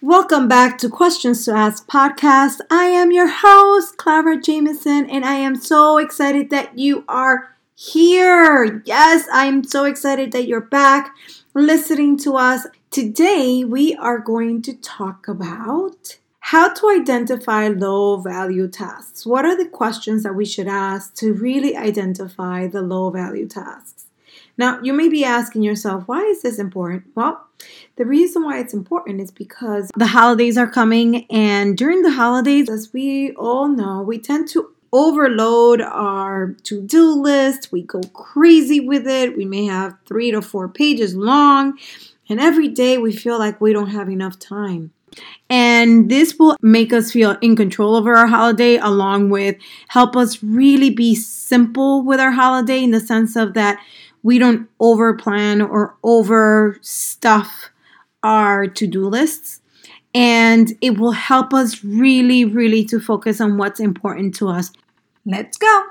Welcome back to Questions to Ask podcast. I am your host, Clara Jameson, and I am so excited that you are here. Yes, I'm so excited that you're back listening to us. Today, we are going to talk about how to identify low value tasks. What are the questions that we should ask to really identify the low value tasks? Now, you may be asking yourself, why is this important? Well, the reason why it's important is because the holidays are coming, and during the holidays, as we all know, we tend to overload our to do list. We go crazy with it. We may have three to four pages long, and every day we feel like we don't have enough time. And this will make us feel in control over our holiday, along with help us really be simple with our holiday in the sense of that we don't over plan or over stuff our to do lists. And it will help us really, really to focus on what's important to us. Let's go.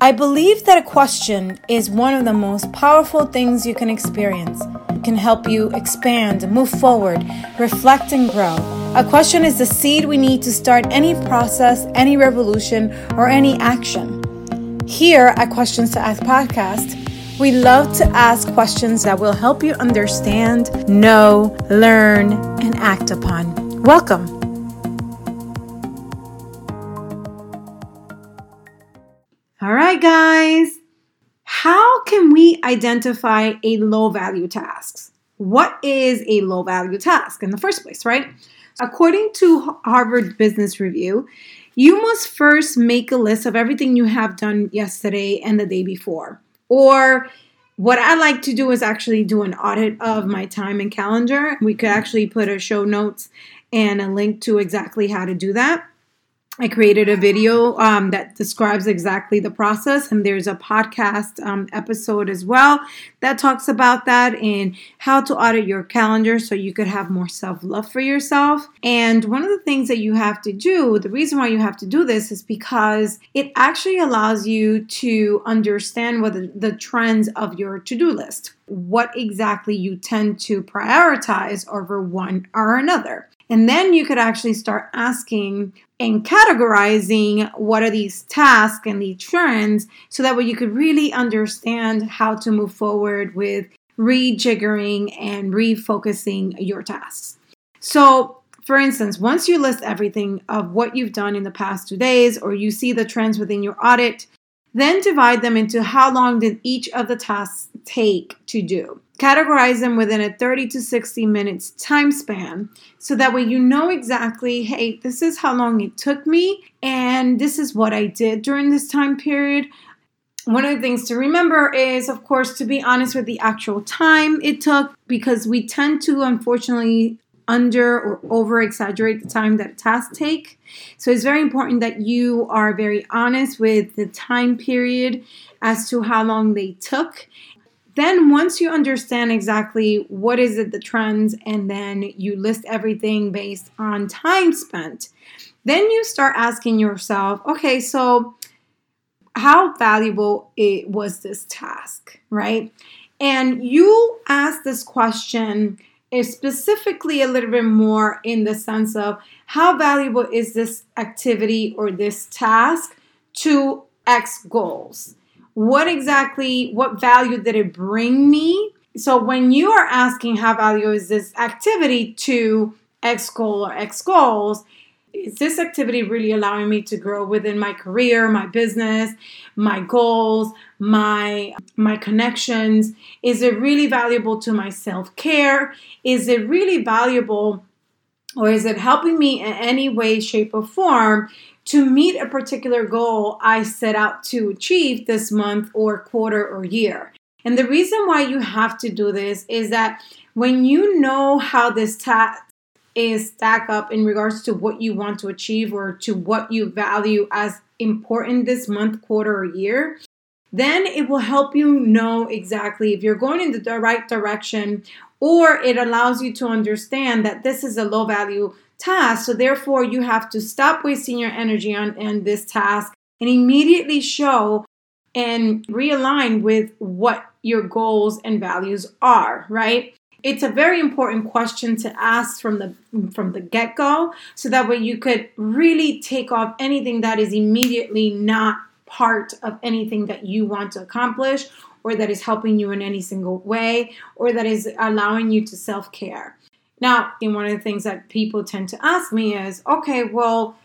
I believe that a question is one of the most powerful things you can experience. It can help you expand, move forward, reflect, and grow. A question is the seed we need to start any process, any revolution, or any action. Here at Questions to Ask podcast, we love to ask questions that will help you understand, know, learn, and act upon. Welcome. All right, guys. How can we identify a low value task? What is a low value task in the first place, right? According to Harvard Business Review, you must first make a list of everything you have done yesterday and the day before. Or what I like to do is actually do an audit of my time and calendar. We could actually put a show notes and a link to exactly how to do that. I created a video um, that describes exactly the process, and there's a podcast um, episode as well that talks about that and how to audit your calendar so you could have more self love for yourself. And one of the things that you have to do, the reason why you have to do this is because it actually allows you to understand what the, the trends of your to do list, what exactly you tend to prioritize over one or another. And then you could actually start asking and categorizing what are these tasks and the trends so that way you could really understand how to move forward with rejiggering and refocusing your tasks. So, for instance, once you list everything of what you've done in the past two days or you see the trends within your audit, then divide them into how long did each of the tasks take to do. Categorize them within a 30 to 60 minutes time span so that way you know exactly, hey, this is how long it took me and this is what I did during this time period. One of the things to remember is, of course, to be honest with the actual time it took because we tend to, unfortunately, under or over exaggerate the time that tasks take. So it's very important that you are very honest with the time period as to how long they took. Then once you understand exactly what is it the trends and then you list everything based on time spent, then you start asking yourself, okay, so how valuable it was this task, right? And you ask this question specifically a little bit more in the sense of how valuable is this activity or this task to X goals? What exactly, what value did it bring me? So when you are asking how valuable is this activity to X goal or X goals, is this activity really allowing me to grow within my career, my business, my goals, my my connections? Is it really valuable to my self-care? Is it really valuable or is it helping me in any way shape or form to meet a particular goal I set out to achieve this month or quarter or year? And the reason why you have to do this is that when you know how this task is stack up in regards to what you want to achieve or to what you value as important this month, quarter, or year, then it will help you know exactly if you're going in the right direction or it allows you to understand that this is a low value task. So therefore you have to stop wasting your energy on, on this task and immediately show and realign with what your goals and values are, right? it's a very important question to ask from the from the get-go so that way you could really take off anything that is immediately not part of anything that you want to accomplish or that is helping you in any single way or that is allowing you to self-care. Now, one of the things that people tend to ask me is, okay, well,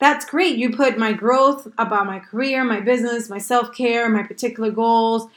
that's great. You put my growth about my career, my business, my self care, my particular goals.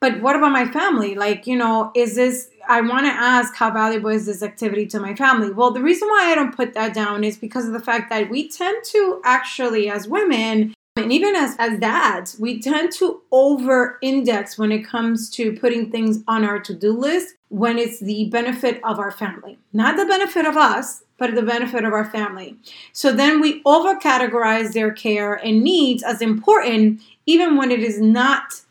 But what about my family? Like, you know, is this, I want to ask how valuable is this activity to my family? Well, the reason why I don't put that down is because of the fact that we tend to actually, as women, and even as, as dads, we tend to over index when it comes to putting things on our to do list when it's the benefit of our family. Not the benefit of us, but the benefit of our family. So then we over categorize their care and needs as important, even when it is not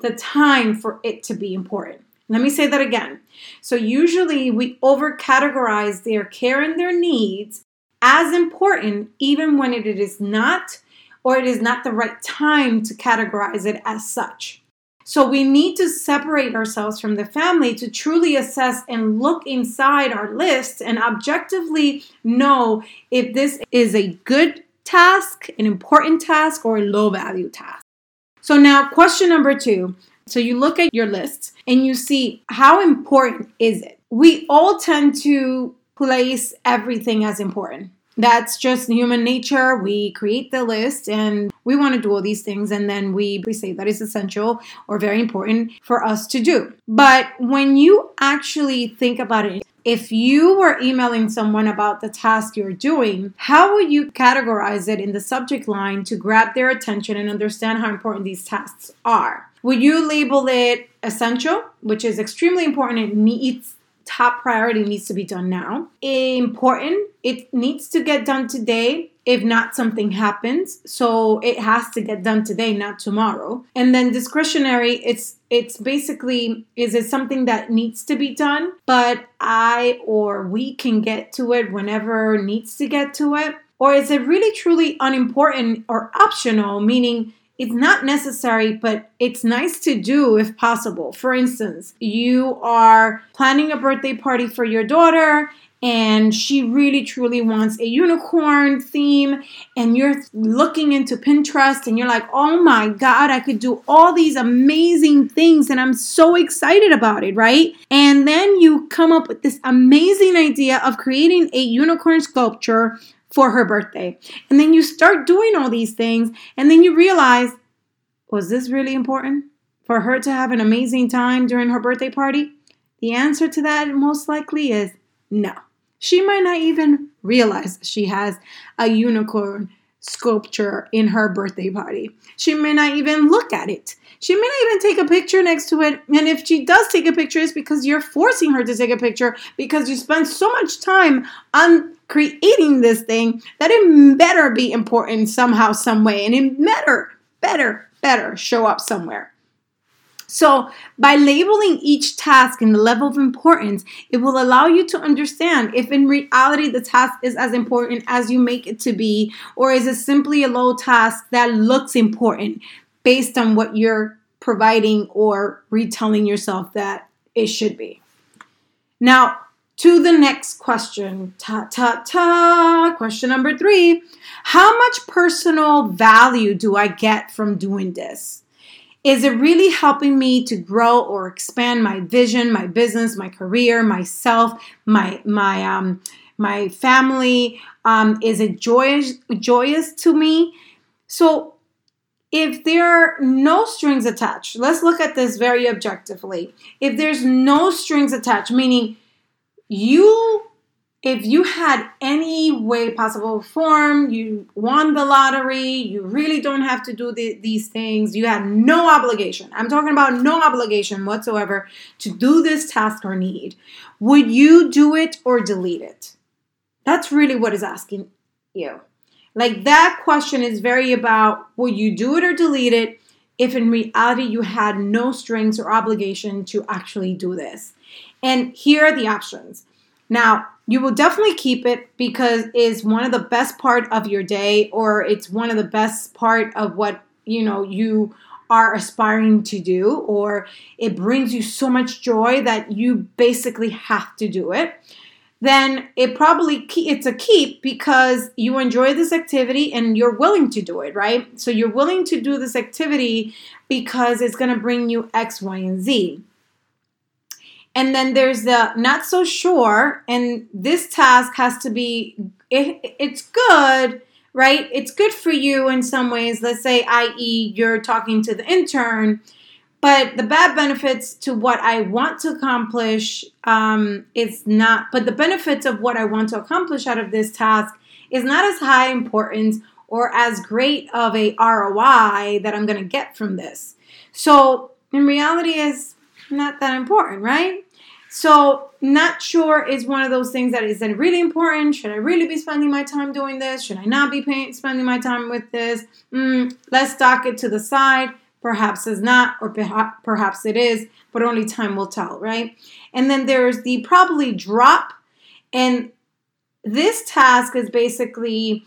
the time for it to be important. Let me say that again. So usually we over categorize their care and their needs as important, even when it is not or it is not the right time to categorize it as such. So we need to separate ourselves from the family to truly assess and look inside our list and objectively know if this is a good task, an important task, or a low value task. So now, question number two. So you look at your list and you see how important is it? We all tend to place everything as important. That's just human nature. We create the list and we want to do all these things, and then we, we say that is essential or very important for us to do. But when you actually think about it, if you were emailing someone about the task you're doing, how would you categorize it in the subject line to grab their attention and understand how important these tasks are? Would you label it essential, which is extremely important? It needs top priority needs to be done now. Important, it needs to get done today if not something happens. So it has to get done today not tomorrow. And then discretionary it's it's basically is it something that needs to be done? But i or we can get to it whenever needs to get to it. Or is it really truly unimportant or optional? Meaning it's not necessary, but it's nice to do if possible. For instance, you are planning a birthday party for your daughter and she really truly wants a unicorn theme and you're looking into Pinterest and you're like, "Oh my god, I could do all these amazing things and I'm so excited about it," right? And then you come up with this amazing idea of creating a unicorn sculpture for her birthday. And then you start doing all these things, and then you realize, was this really important for her to have an amazing time during her birthday party? The answer to that most likely is no. She might not even realize she has a unicorn sculpture in her birthday party. She may not even look at it. She may not even take a picture next to it. And if she does take a picture, it's because you're forcing her to take a picture because you spend so much time on creating this thing that it better be important somehow, some way, and it better, better, better show up somewhere. So, by labeling each task in the level of importance, it will allow you to understand if in reality the task is as important as you make it to be, or is it simply a low task that looks important based on what you're providing or retelling yourself that it should be. Now, to the next question. Ta ta ta. Question number three How much personal value do I get from doing this? Is it really helping me to grow or expand my vision, my business, my career, myself, my my um my family? Um, is it joyous joyous to me? So if there are no strings attached, let's look at this very objectively. If there's no strings attached, meaning you if you had any way possible form, you won the lottery, you really don't have to do the, these things, you had no obligation. I'm talking about no obligation whatsoever to do this task or need. Would you do it or delete it? That's really what is asking you. Like that question is very about would you do it or delete it if in reality you had no strings or obligation to actually do this? And here are the options. Now, you will definitely keep it because it's one of the best part of your day or it's one of the best part of what, you know, you are aspiring to do, or it brings you so much joy that you basically have to do it, then it probably it's a keep because you enjoy this activity and you're willing to do it, right? So you're willing to do this activity because it's going to bring you X, Y, and Z. And then there's the not so sure, and this task has to be it, it's good right? It's good for you in some ways. Let's say, i.e., you're talking to the intern, but the bad benefits to what I want to accomplish um, is not, but the benefits of what I want to accomplish out of this task is not as high importance or as great of a ROI that I'm going to get from this. So, in reality, is not that important, right? So, not sure is one of those things that is really important. Should I really be spending my time doing this? Should I not be paying, spending my time with this? Mm, let's dock it to the side. Perhaps it's not, or perhaps it is, but only time will tell, right? And then there's the probably drop. And this task is basically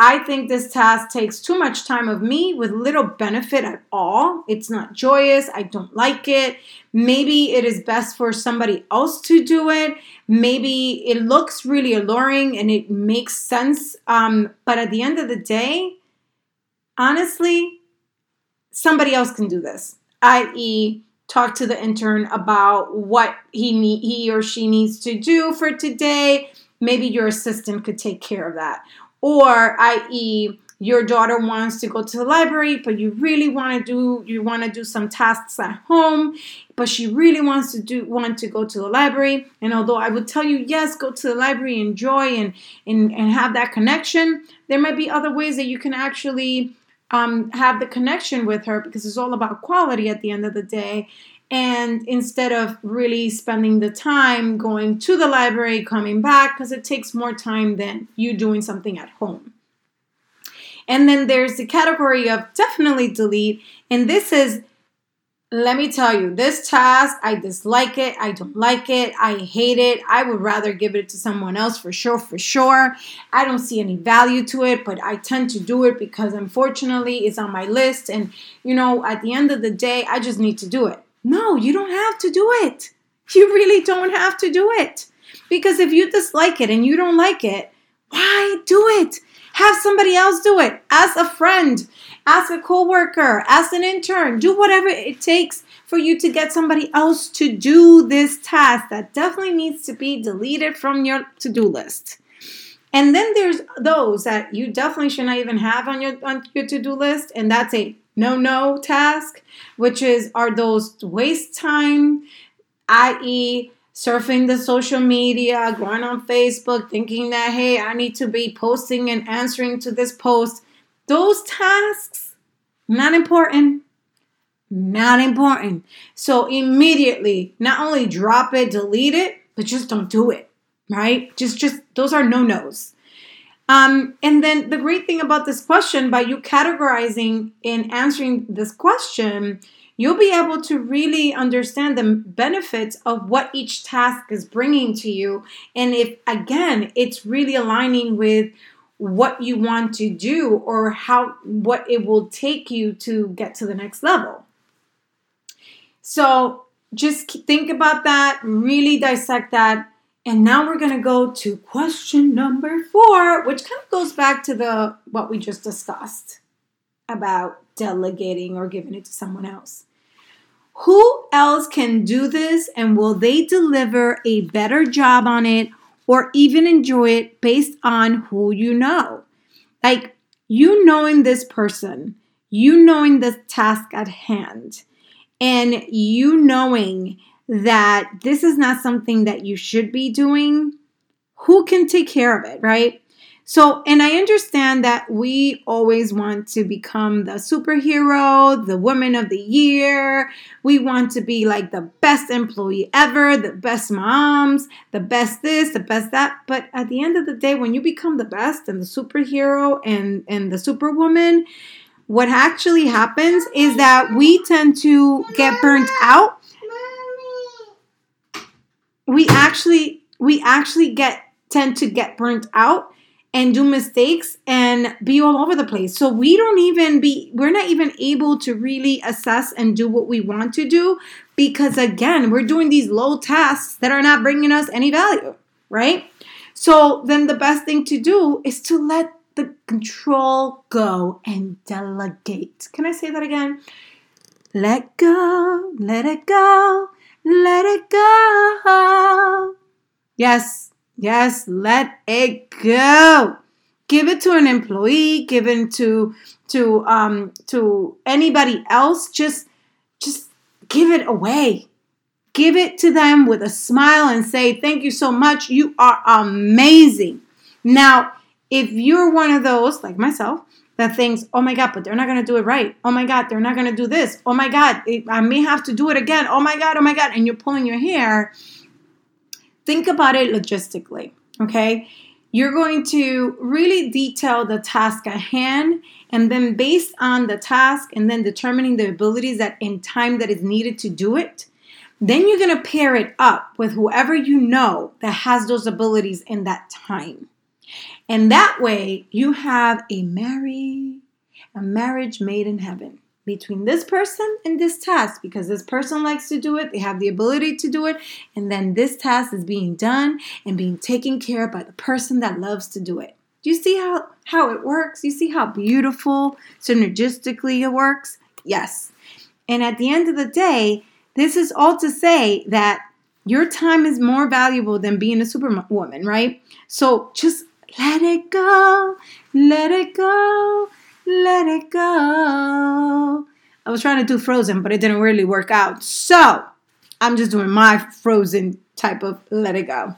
I think this task takes too much time of me with little benefit at all. It's not joyous. I don't like it. Maybe it is best for somebody else to do it. Maybe it looks really alluring and it makes sense. Um, but at the end of the day, honestly, somebody else can do this, i.e., talk to the intern about what he he or she needs to do for today. Maybe your assistant could take care of that or i.e your daughter wants to go to the library but you really want to do you want to do some tasks at home but she really wants to do want to go to the library. And although i would tell you yes go to the library enjoy and and, and have that connection there might be other ways that you can actually um, have the connection with her because it's all about quality at the end of the day and instead of really spending the time going to the library, coming back, because it takes more time than you doing something at home. And then there's the category of definitely delete, and this is let me tell you, this task, I dislike it. I don't like it. I hate it. I would rather give it to someone else for sure, for sure. I don't see any value to it, but I tend to do it because unfortunately it's on my list. And, you know, at the end of the day, I just need to do it. No, you don't have to do it. You really don't have to do it. Because if you dislike it and you don't like it, why do it? Have somebody else do it. Ask a friend, ask a coworker, ask an intern. Do whatever it takes for you to get somebody else to do this task that definitely needs to be deleted from your to-do list. And then there's those that you definitely should not even have on your on your to-do list, and that's a no no task, which is are those waste time, i.e., surfing the social media, going on Facebook, thinking that, hey, I need to be posting and answering to this post. Those tasks, not important. Not important. So immediately, not only drop it, delete it, but just don't do it. Right? Just just those are no-nos. Um, and then the great thing about this question, by you categorizing and answering this question, you'll be able to really understand the benefits of what each task is bringing to you. And if, again, it's really aligning with what you want to do or how what it will take you to get to the next level. So just think about that, really dissect that and now we're going to go to question number 4, which kind of goes back to the what we just discussed about delegating or giving it to someone else. Who else can do this and will they deliver a better job on it or even enjoy it based on who you know? Like you knowing this person, you knowing the task at hand, and you knowing that this is not something that you should be doing, who can take care of it, right? So, and I understand that we always want to become the superhero, the woman of the year. We want to be like the best employee ever, the best moms, the best this, the best that. But at the end of the day, when you become the best and the superhero and, and the superwoman, what actually happens is that we tend to get burnt out we actually we actually get tend to get burnt out and do mistakes and be all over the place. So we don't even be, we're not even able to really assess and do what we want to do because, again, we're doing these low tasks that are not bringing us any value, right? So then the best thing to do is to let the control go and delegate. Can I say that again? Let go, let it go, let it go. Yes, yes, let it go. Give it to an employee, give it to to um to anybody else. Just just give it away. Give it to them with a smile and say, Thank you so much. You are amazing. Now, if you're one of those, like myself, that thinks, oh my God, but they're not going to do it right. Oh my God, they're not going to do this. Oh my God, I may have to do it again. Oh my God, oh my God. And you're pulling your hair. Think about it logistically, okay? You're going to really detail the task at hand, and then based on the task and then determining the abilities that in time that is needed to do it, then you're going to pair it up with whoever you know that has those abilities in that time. And that way you have a marry, a marriage made in heaven between this person and this task because this person likes to do it, they have the ability to do it, and then this task is being done and being taken care of by the person that loves to do it. Do you see how, how it works? You see how beautiful synergistically it works? Yes. And at the end of the day, this is all to say that your time is more valuable than being a superwoman, right? So just let it go, let it go, let it go. I was trying to do Frozen, but it didn't really work out. So I'm just doing my Frozen type of let it go.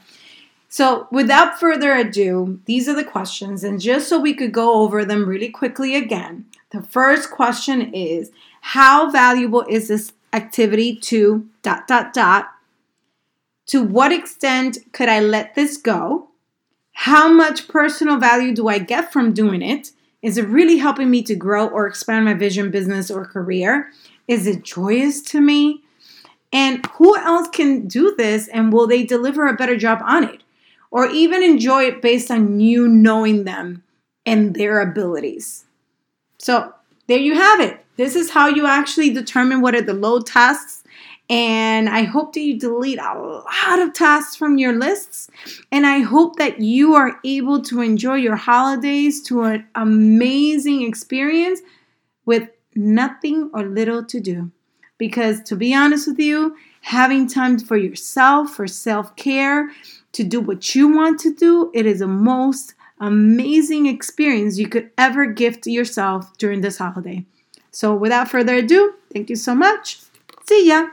So, without further ado, these are the questions. And just so we could go over them really quickly again, the first question is How valuable is this activity to dot, dot, dot? To what extent could I let this go? How much personal value do I get from doing it? Is it really helping me to grow or expand my vision, business, or career? Is it joyous to me? And who else can do this and will they deliver a better job on it? Or even enjoy it based on you knowing them and their abilities? So there you have it. This is how you actually determine what are the low tasks and I hope that you delete a lot of tasks from your lists. And I hope that you are able to enjoy your holidays to an amazing experience with nothing or little to do. Because to be honest with you, having time for yourself, for self care, to do what you want to do, it is the most amazing experience you could ever gift yourself during this holiday. So, without further ado, thank you so much. See ya.